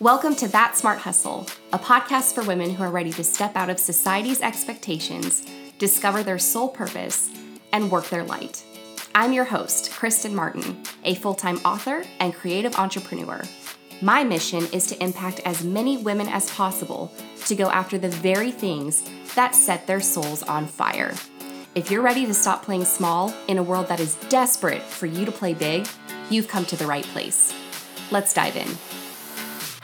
Welcome to That Smart Hustle, a podcast for women who are ready to step out of society's expectations, discover their sole purpose, and work their light. I'm your host, Kristen Martin, a full time author and creative entrepreneur. My mission is to impact as many women as possible to go after the very things that set their souls on fire. If you're ready to stop playing small in a world that is desperate for you to play big, you've come to the right place. Let's dive in.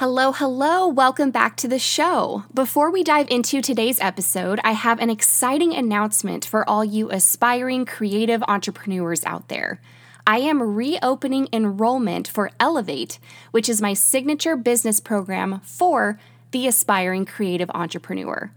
Hello, hello. Welcome back to the show. Before we dive into today's episode, I have an exciting announcement for all you aspiring creative entrepreneurs out there. I am reopening enrollment for Elevate, which is my signature business program for the aspiring creative entrepreneur.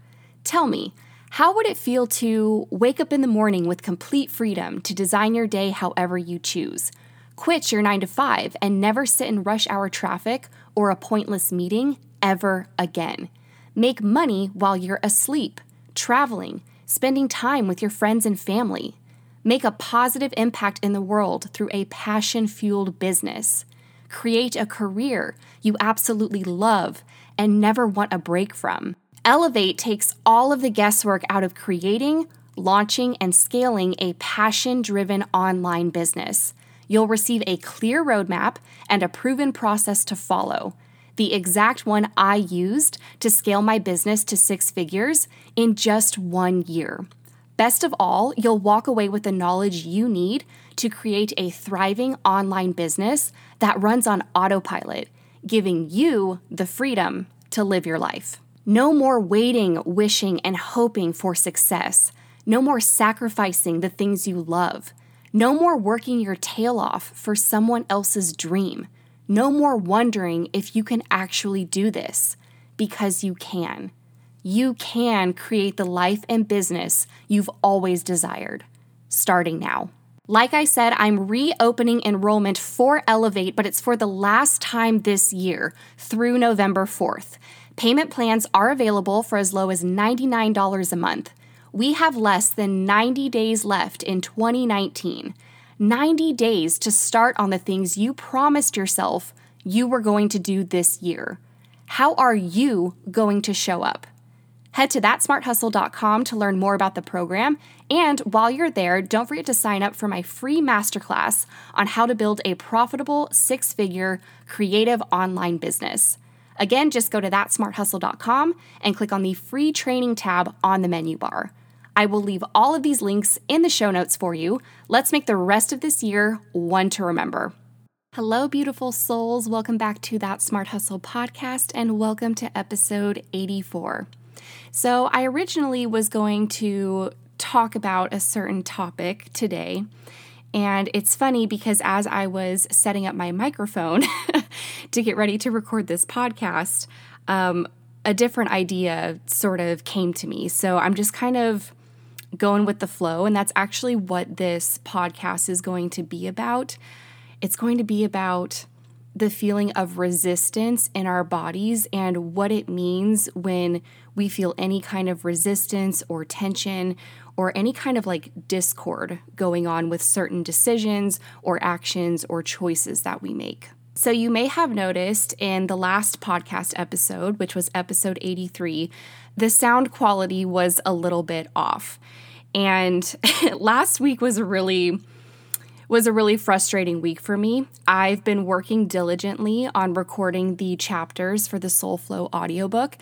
Tell me, how would it feel to wake up in the morning with complete freedom to design your day however you choose? Quit your 9 to 5 and never sit in rush hour traffic or a pointless meeting ever again. Make money while you're asleep, traveling, spending time with your friends and family. Make a positive impact in the world through a passion fueled business. Create a career you absolutely love and never want a break from. Elevate takes all of the guesswork out of creating, launching, and scaling a passion driven online business. You'll receive a clear roadmap and a proven process to follow, the exact one I used to scale my business to six figures in just one year. Best of all, you'll walk away with the knowledge you need to create a thriving online business that runs on autopilot, giving you the freedom to live your life. No more waiting, wishing, and hoping for success. No more sacrificing the things you love. No more working your tail off for someone else's dream. No more wondering if you can actually do this, because you can. You can create the life and business you've always desired, starting now. Like I said, I'm reopening enrollment for Elevate, but it's for the last time this year through November 4th. Payment plans are available for as low as $99 a month we have less than 90 days left in 2019. 90 days to start on the things you promised yourself you were going to do this year. How are you going to show up? Head to thatsmarthustle.com to learn more about the program. And while you're there, don't forget to sign up for my free masterclass on how to build a profitable six figure creative online business. Again, just go to thatsmarthustle.com and click on the free training tab on the menu bar. I will leave all of these links in the show notes for you. Let's make the rest of this year one to remember. Hello, beautiful souls. Welcome back to that Smart Hustle podcast and welcome to episode 84. So, I originally was going to talk about a certain topic today. And it's funny because as I was setting up my microphone to get ready to record this podcast, um, a different idea sort of came to me. So I'm just kind of going with the flow. And that's actually what this podcast is going to be about. It's going to be about the feeling of resistance in our bodies and what it means when we feel any kind of resistance or tension or any kind of like discord going on with certain decisions or actions or choices that we make. So, you may have noticed in the last podcast episode, which was episode 83, the sound quality was a little bit off. And last week was a really was a really frustrating week for me. I've been working diligently on recording the chapters for the Soulflow audiobook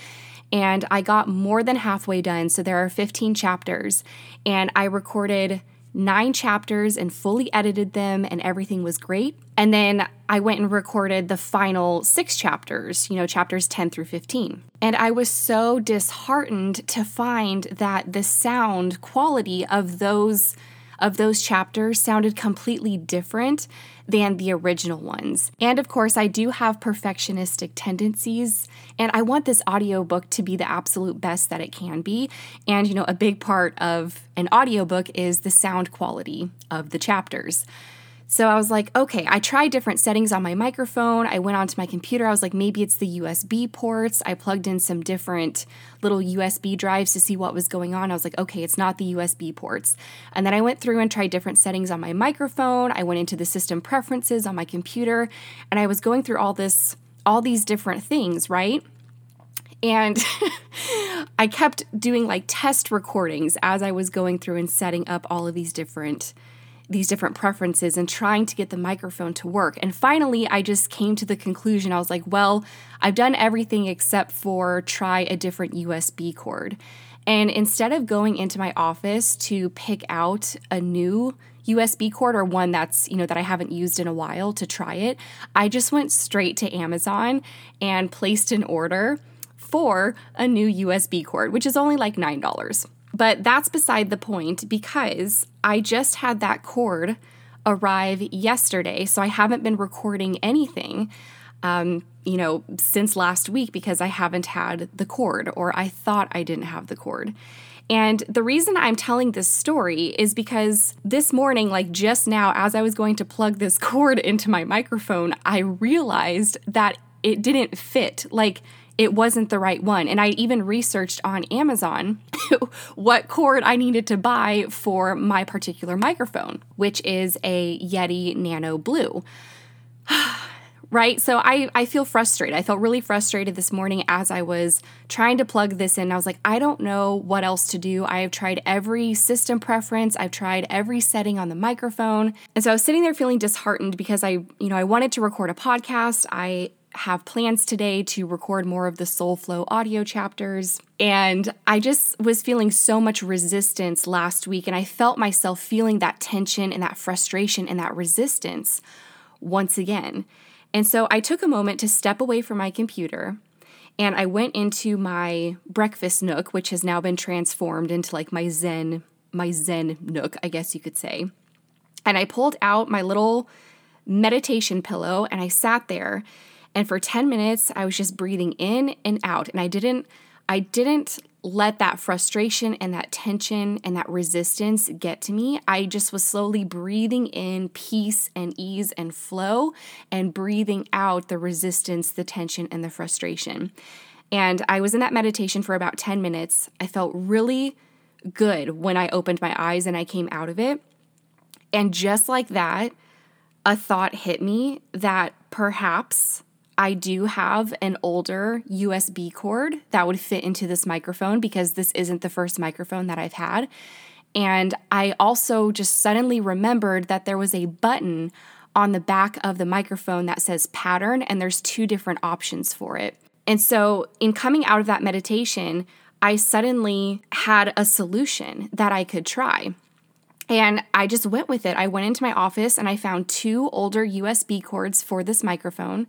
and I got more than halfway done. So there are 15 chapters and I recorded nine chapters and fully edited them, and everything was great. And then I went and recorded the final six chapters, you know, chapters 10 through 15. And I was so disheartened to find that the sound quality of those of those chapters sounded completely different than the original ones. And of course, I do have perfectionistic tendencies, and I want this audiobook to be the absolute best that it can be. And, you know, a big part of an audiobook is the sound quality of the chapters. So I was like, okay, I tried different settings on my microphone. I went onto my computer. I was like, maybe it's the USB ports. I plugged in some different little USB drives to see what was going on. I was like, okay, it's not the USB ports. And then I went through and tried different settings on my microphone. I went into the system preferences on my computer and I was going through all this all these different things, right? And I kept doing like test recordings as I was going through and setting up all of these different these different preferences and trying to get the microphone to work. And finally, I just came to the conclusion I was like, well, I've done everything except for try a different USB cord. And instead of going into my office to pick out a new USB cord or one that's, you know, that I haven't used in a while to try it, I just went straight to Amazon and placed an order for a new USB cord, which is only like $9. But that's beside the point because I just had that cord arrive yesterday. So I haven't been recording anything um, you know, since last week because I haven't had the cord or I thought I didn't have the cord. And the reason I'm telling this story is because this morning, like just now, as I was going to plug this cord into my microphone, I realized that it didn't fit. Like, it wasn't the right one. And I even researched on Amazon what cord I needed to buy for my particular microphone, which is a Yeti Nano Blue. right? So I, I feel frustrated. I felt really frustrated this morning as I was trying to plug this in. I was like, I don't know what else to do. I have tried every system preference, I've tried every setting on the microphone. And so I was sitting there feeling disheartened because I, you know, I wanted to record a podcast. I have plans today to record more of the Soul Flow audio chapters. And I just was feeling so much resistance last week. And I felt myself feeling that tension and that frustration and that resistance once again. And so I took a moment to step away from my computer and I went into my breakfast nook, which has now been transformed into like my Zen, my Zen nook, I guess you could say. And I pulled out my little meditation pillow and I sat there. And for 10 minutes, I was just breathing in and out. And I didn't, I didn't let that frustration and that tension and that resistance get to me. I just was slowly breathing in peace and ease and flow and breathing out the resistance, the tension, and the frustration. And I was in that meditation for about 10 minutes. I felt really good when I opened my eyes and I came out of it. And just like that, a thought hit me that perhaps I do have an older USB cord that would fit into this microphone because this isn't the first microphone that I've had. And I also just suddenly remembered that there was a button on the back of the microphone that says pattern, and there's two different options for it. And so, in coming out of that meditation, I suddenly had a solution that I could try. And I just went with it. I went into my office and I found two older USB cords for this microphone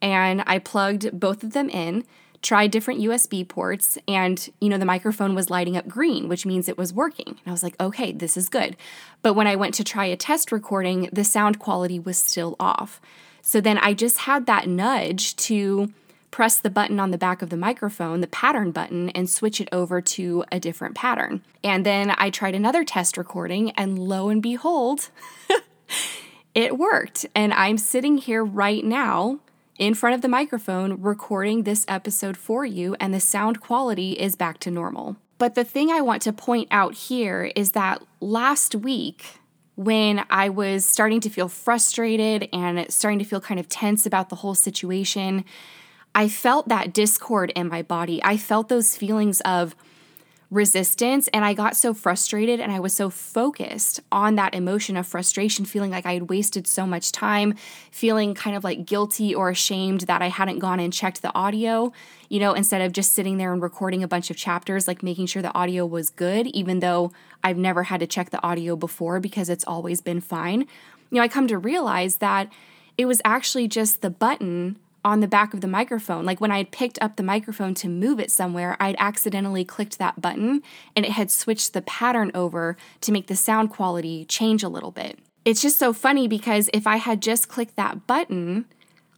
and I plugged both of them in, tried different USB ports, and you know, the microphone was lighting up green, which means it was working. And I was like, okay, this is good. But when I went to try a test recording, the sound quality was still off. So then I just had that nudge to press the button on the back of the microphone, the pattern button, and switch it over to a different pattern. And then I tried another test recording, and lo and behold, it worked. And I'm sitting here right now in front of the microphone recording this episode for you, and the sound quality is back to normal. But the thing I want to point out here is that last week, when I was starting to feel frustrated and starting to feel kind of tense about the whole situation, I felt that discord in my body. I felt those feelings of, resistance. And I got so frustrated and I was so focused on that emotion of frustration, feeling like I had wasted so much time, feeling kind of like guilty or ashamed that I hadn't gone and checked the audio, you know, instead of just sitting there and recording a bunch of chapters, like making sure the audio was good, even though I've never had to check the audio before because it's always been fine. You know, I come to realize that it was actually just the button on the back of the microphone. Like when I had picked up the microphone to move it somewhere, I'd accidentally clicked that button and it had switched the pattern over to make the sound quality change a little bit. It's just so funny because if I had just clicked that button,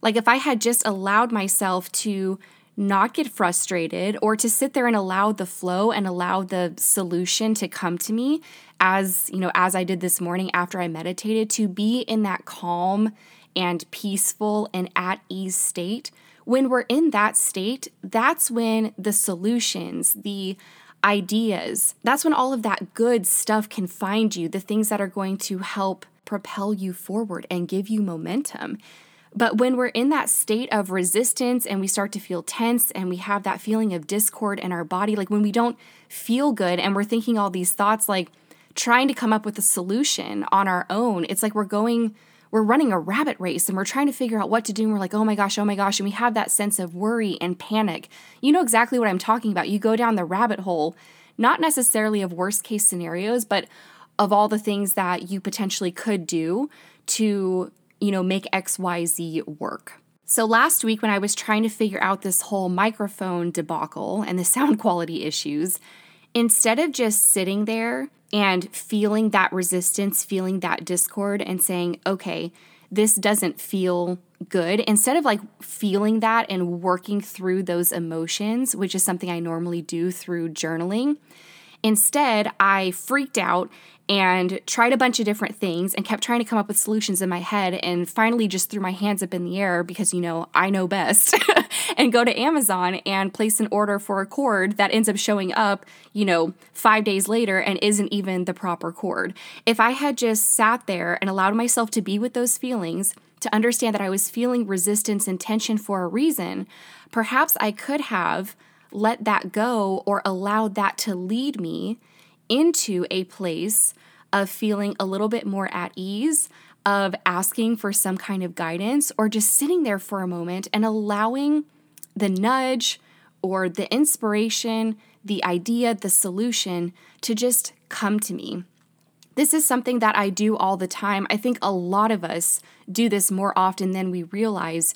like if I had just allowed myself to not get frustrated or to sit there and allow the flow and allow the solution to come to me as, you know, as I did this morning after I meditated to be in that calm and peaceful and at ease state, when we're in that state, that's when the solutions, the ideas, that's when all of that good stuff can find you, the things that are going to help propel you forward and give you momentum. But when we're in that state of resistance and we start to feel tense and we have that feeling of discord in our body, like when we don't feel good and we're thinking all these thoughts, like trying to come up with a solution on our own, it's like we're going, we're running a rabbit race and we're trying to figure out what to do. And we're like, oh my gosh, oh my gosh. And we have that sense of worry and panic. You know exactly what I'm talking about. You go down the rabbit hole, not necessarily of worst case scenarios, but of all the things that you potentially could do to you know, make XYZ work. So last week, when I was trying to figure out this whole microphone debacle and the sound quality issues, instead of just sitting there and feeling that resistance, feeling that discord, and saying, okay, this doesn't feel good, instead of like feeling that and working through those emotions, which is something I normally do through journaling, instead I freaked out and tried a bunch of different things and kept trying to come up with solutions in my head and finally just threw my hands up in the air because you know I know best and go to Amazon and place an order for a cord that ends up showing up, you know, 5 days later and isn't even the proper cord. If I had just sat there and allowed myself to be with those feelings, to understand that I was feeling resistance and tension for a reason, perhaps I could have let that go or allowed that to lead me into a place of feeling a little bit more at ease, of asking for some kind of guidance, or just sitting there for a moment and allowing the nudge or the inspiration, the idea, the solution to just come to me. This is something that I do all the time. I think a lot of us do this more often than we realize.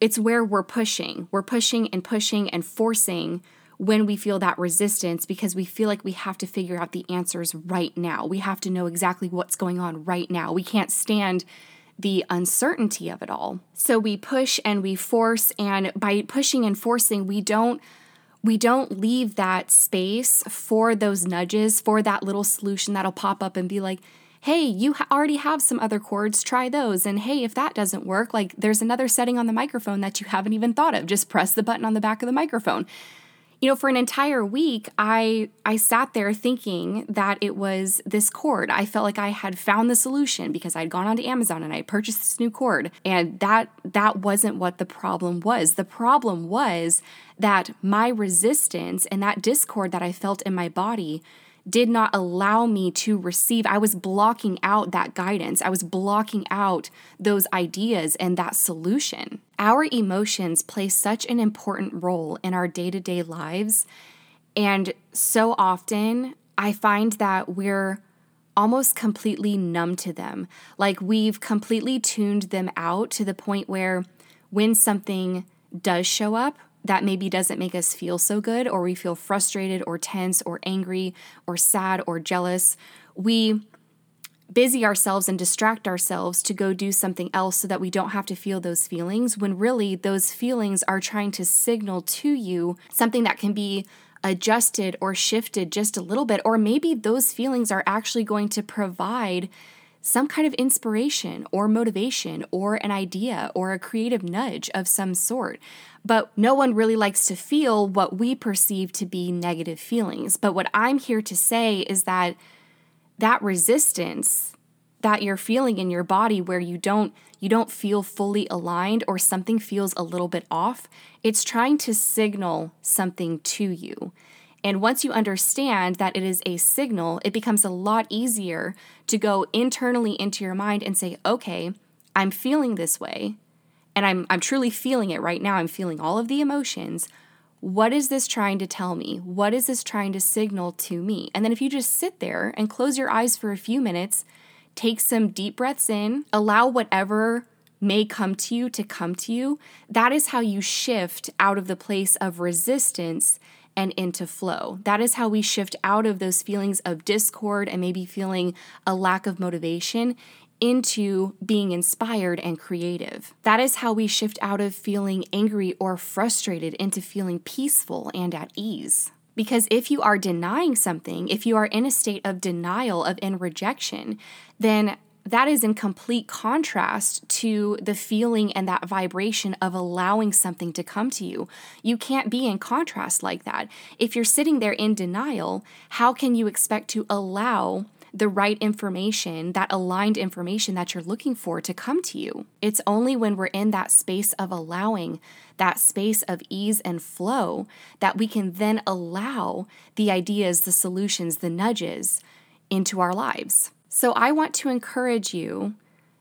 It's where we're pushing. We're pushing and pushing and forcing when we feel that resistance because we feel like we have to figure out the answers right now. We have to know exactly what's going on right now. We can't stand the uncertainty of it all. So we push and we force and by pushing and forcing we don't we don't leave that space for those nudges, for that little solution that'll pop up and be like, hey, you already have some other cords, try those. And hey, if that doesn't work, like there's another setting on the microphone that you haven't even thought of. Just press the button on the back of the microphone you know for an entire week i i sat there thinking that it was this cord. I felt like i had found the solution because i'd gone onto amazon and i purchased this new cord. And that that wasn't what the problem was. The problem was that my resistance and that discord that i felt in my body did not allow me to receive. I was blocking out that guidance. I was blocking out those ideas and that solution. Our emotions play such an important role in our day to day lives. And so often, I find that we're almost completely numb to them. Like we've completely tuned them out to the point where when something does show up, that maybe doesn't make us feel so good, or we feel frustrated or tense or angry or sad or jealous, we busy ourselves and distract ourselves to go do something else so that we don't have to feel those feelings when really those feelings are trying to signal to you something that can be adjusted or shifted just a little bit or maybe those feelings are actually going to provide some kind of inspiration or motivation or an idea or a creative nudge of some sort. But no one really likes to feel what we perceive to be negative feelings. But what I'm here to say is that that resistance that you're feeling in your body where you don't you don't feel fully aligned or something feels a little bit off, it's trying to signal something to you. And once you understand that it is a signal, it becomes a lot easier to go internally into your mind and say, okay, I'm feeling this way, and I'm, I'm truly feeling it right now. I'm feeling all of the emotions. What is this trying to tell me? What is this trying to signal to me? And then if you just sit there and close your eyes for a few minutes, take some deep breaths in, allow whatever may come to you to come to you, that is how you shift out of the place of resistance and into flow. That is how we shift out of those feelings of discord and maybe feeling a lack of motivation into being inspired and creative. That is how we shift out of feeling angry or frustrated into feeling peaceful and at ease. Because if you are denying something, if you are in a state of denial, of in rejection, then that is in complete contrast to the feeling and that vibration of allowing something to come to you. You can't be in contrast like that. If you're sitting there in denial, how can you expect to allow the right information, that aligned information that you're looking for to come to you. It's only when we're in that space of allowing, that space of ease and flow, that we can then allow the ideas, the solutions, the nudges into our lives. So I want to encourage you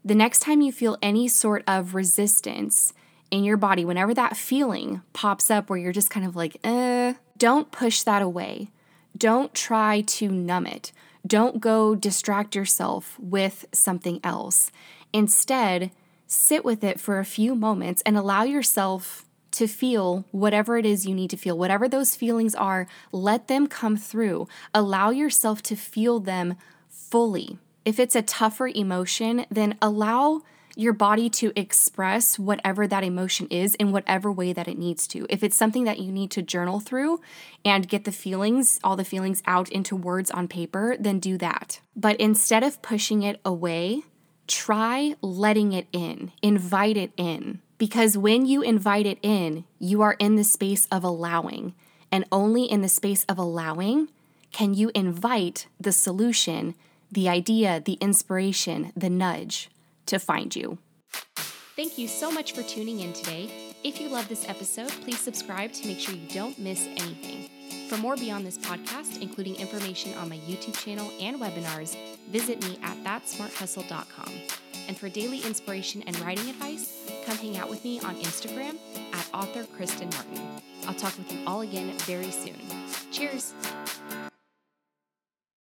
the next time you feel any sort of resistance in your body, whenever that feeling pops up where you're just kind of like, eh, don't push that away. Don't try to numb it. Don't go distract yourself with something else. Instead, sit with it for a few moments and allow yourself to feel whatever it is you need to feel. Whatever those feelings are, let them come through. Allow yourself to feel them fully. If it's a tougher emotion, then allow your body to express whatever that emotion is in whatever way that it needs to. If it's something that you need to journal through and get the feelings, all the feelings out into words on paper, then do that. But instead of pushing it away, try letting it in, invite it in. Because when you invite it in, you are in the space of allowing. And only in the space of allowing can you invite the solution, the idea, the inspiration, the nudge to find you. Thank you so much for tuning in today. If you love this episode, please subscribe to make sure you don't miss anything. For more beyond this podcast, including information on my YouTube channel and webinars, visit me at thatsmarthustle.com. And for daily inspiration and writing advice, come hang out with me on Instagram at author Kristen Martin. I'll talk with you all again very soon. Cheers!